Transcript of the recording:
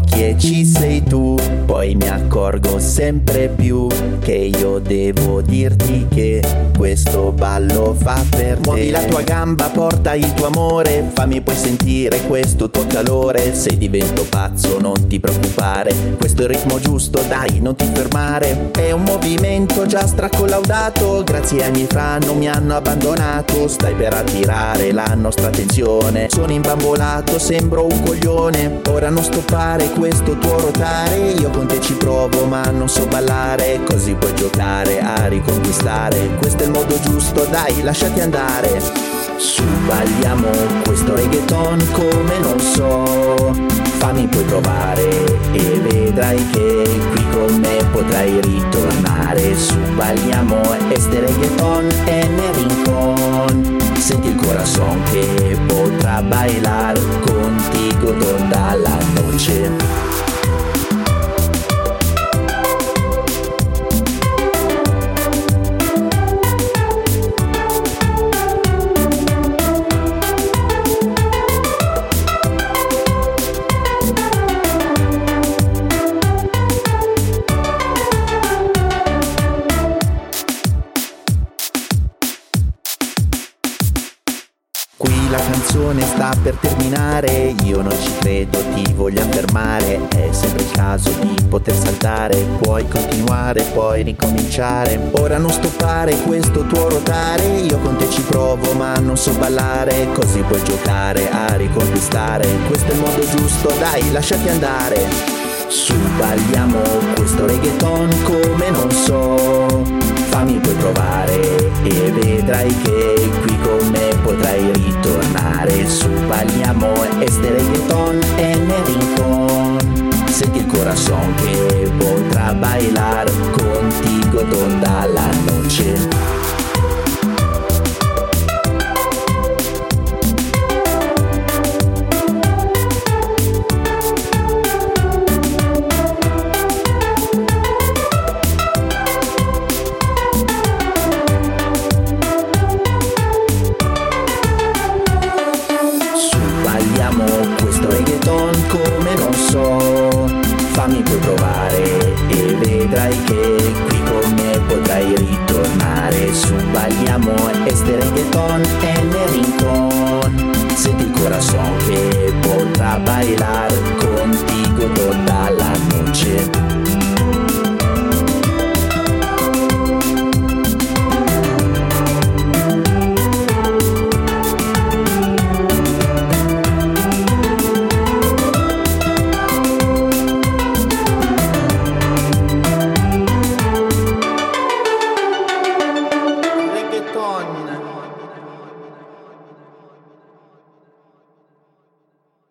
che ci sei tu. Poi mi accorgo sempre più che io devo dirti che questo ballo fa per te. Muovi la tua gamba, porta il tuo amore, fammi poi sentire questo tuo calore. Se divento pazzo non ti preoccupare, questo è il ritmo giusto, dai non ti fermare. È un movimento già stracollaudato, grazie ai miei fan non mi hanno abbandonato. Stai per attirare la nostra attenzione, sono imbambolato, sembro un coglione. Ora non stoppare questo tuo rotare, io con te ci provo ma non so ballare, così puoi giocare a riconquistare. Questo è il modo giusto, dai lasciati andare. Su balliamo questo reggaeton come non so. Fammi puoi provare e vedrai che qui con me potrai ritornare. Su balliamo este reggaeton en el rincón Senti il corazón che potrà bailar contigo toda la noche la canzone sta per terminare. Io non ci credo, ti voglio affermare. È sempre il caso di poter saltare. Puoi continuare, puoi ricominciare. Ora non stoppare questo tuo rotare. Io con te ci provo ma non so ballare. Così puoi giocare a riconquistare. Questo è il modo giusto, dai lasciati andare. Su balliamo questo reggaeton come non so Fammi puoi provare e vedrai che qui con me potrai ritornare. Su Pagliamo Estere Guetón e ne rincón Senti il corazon che potrà bailar contigo toda corazón que por bailar.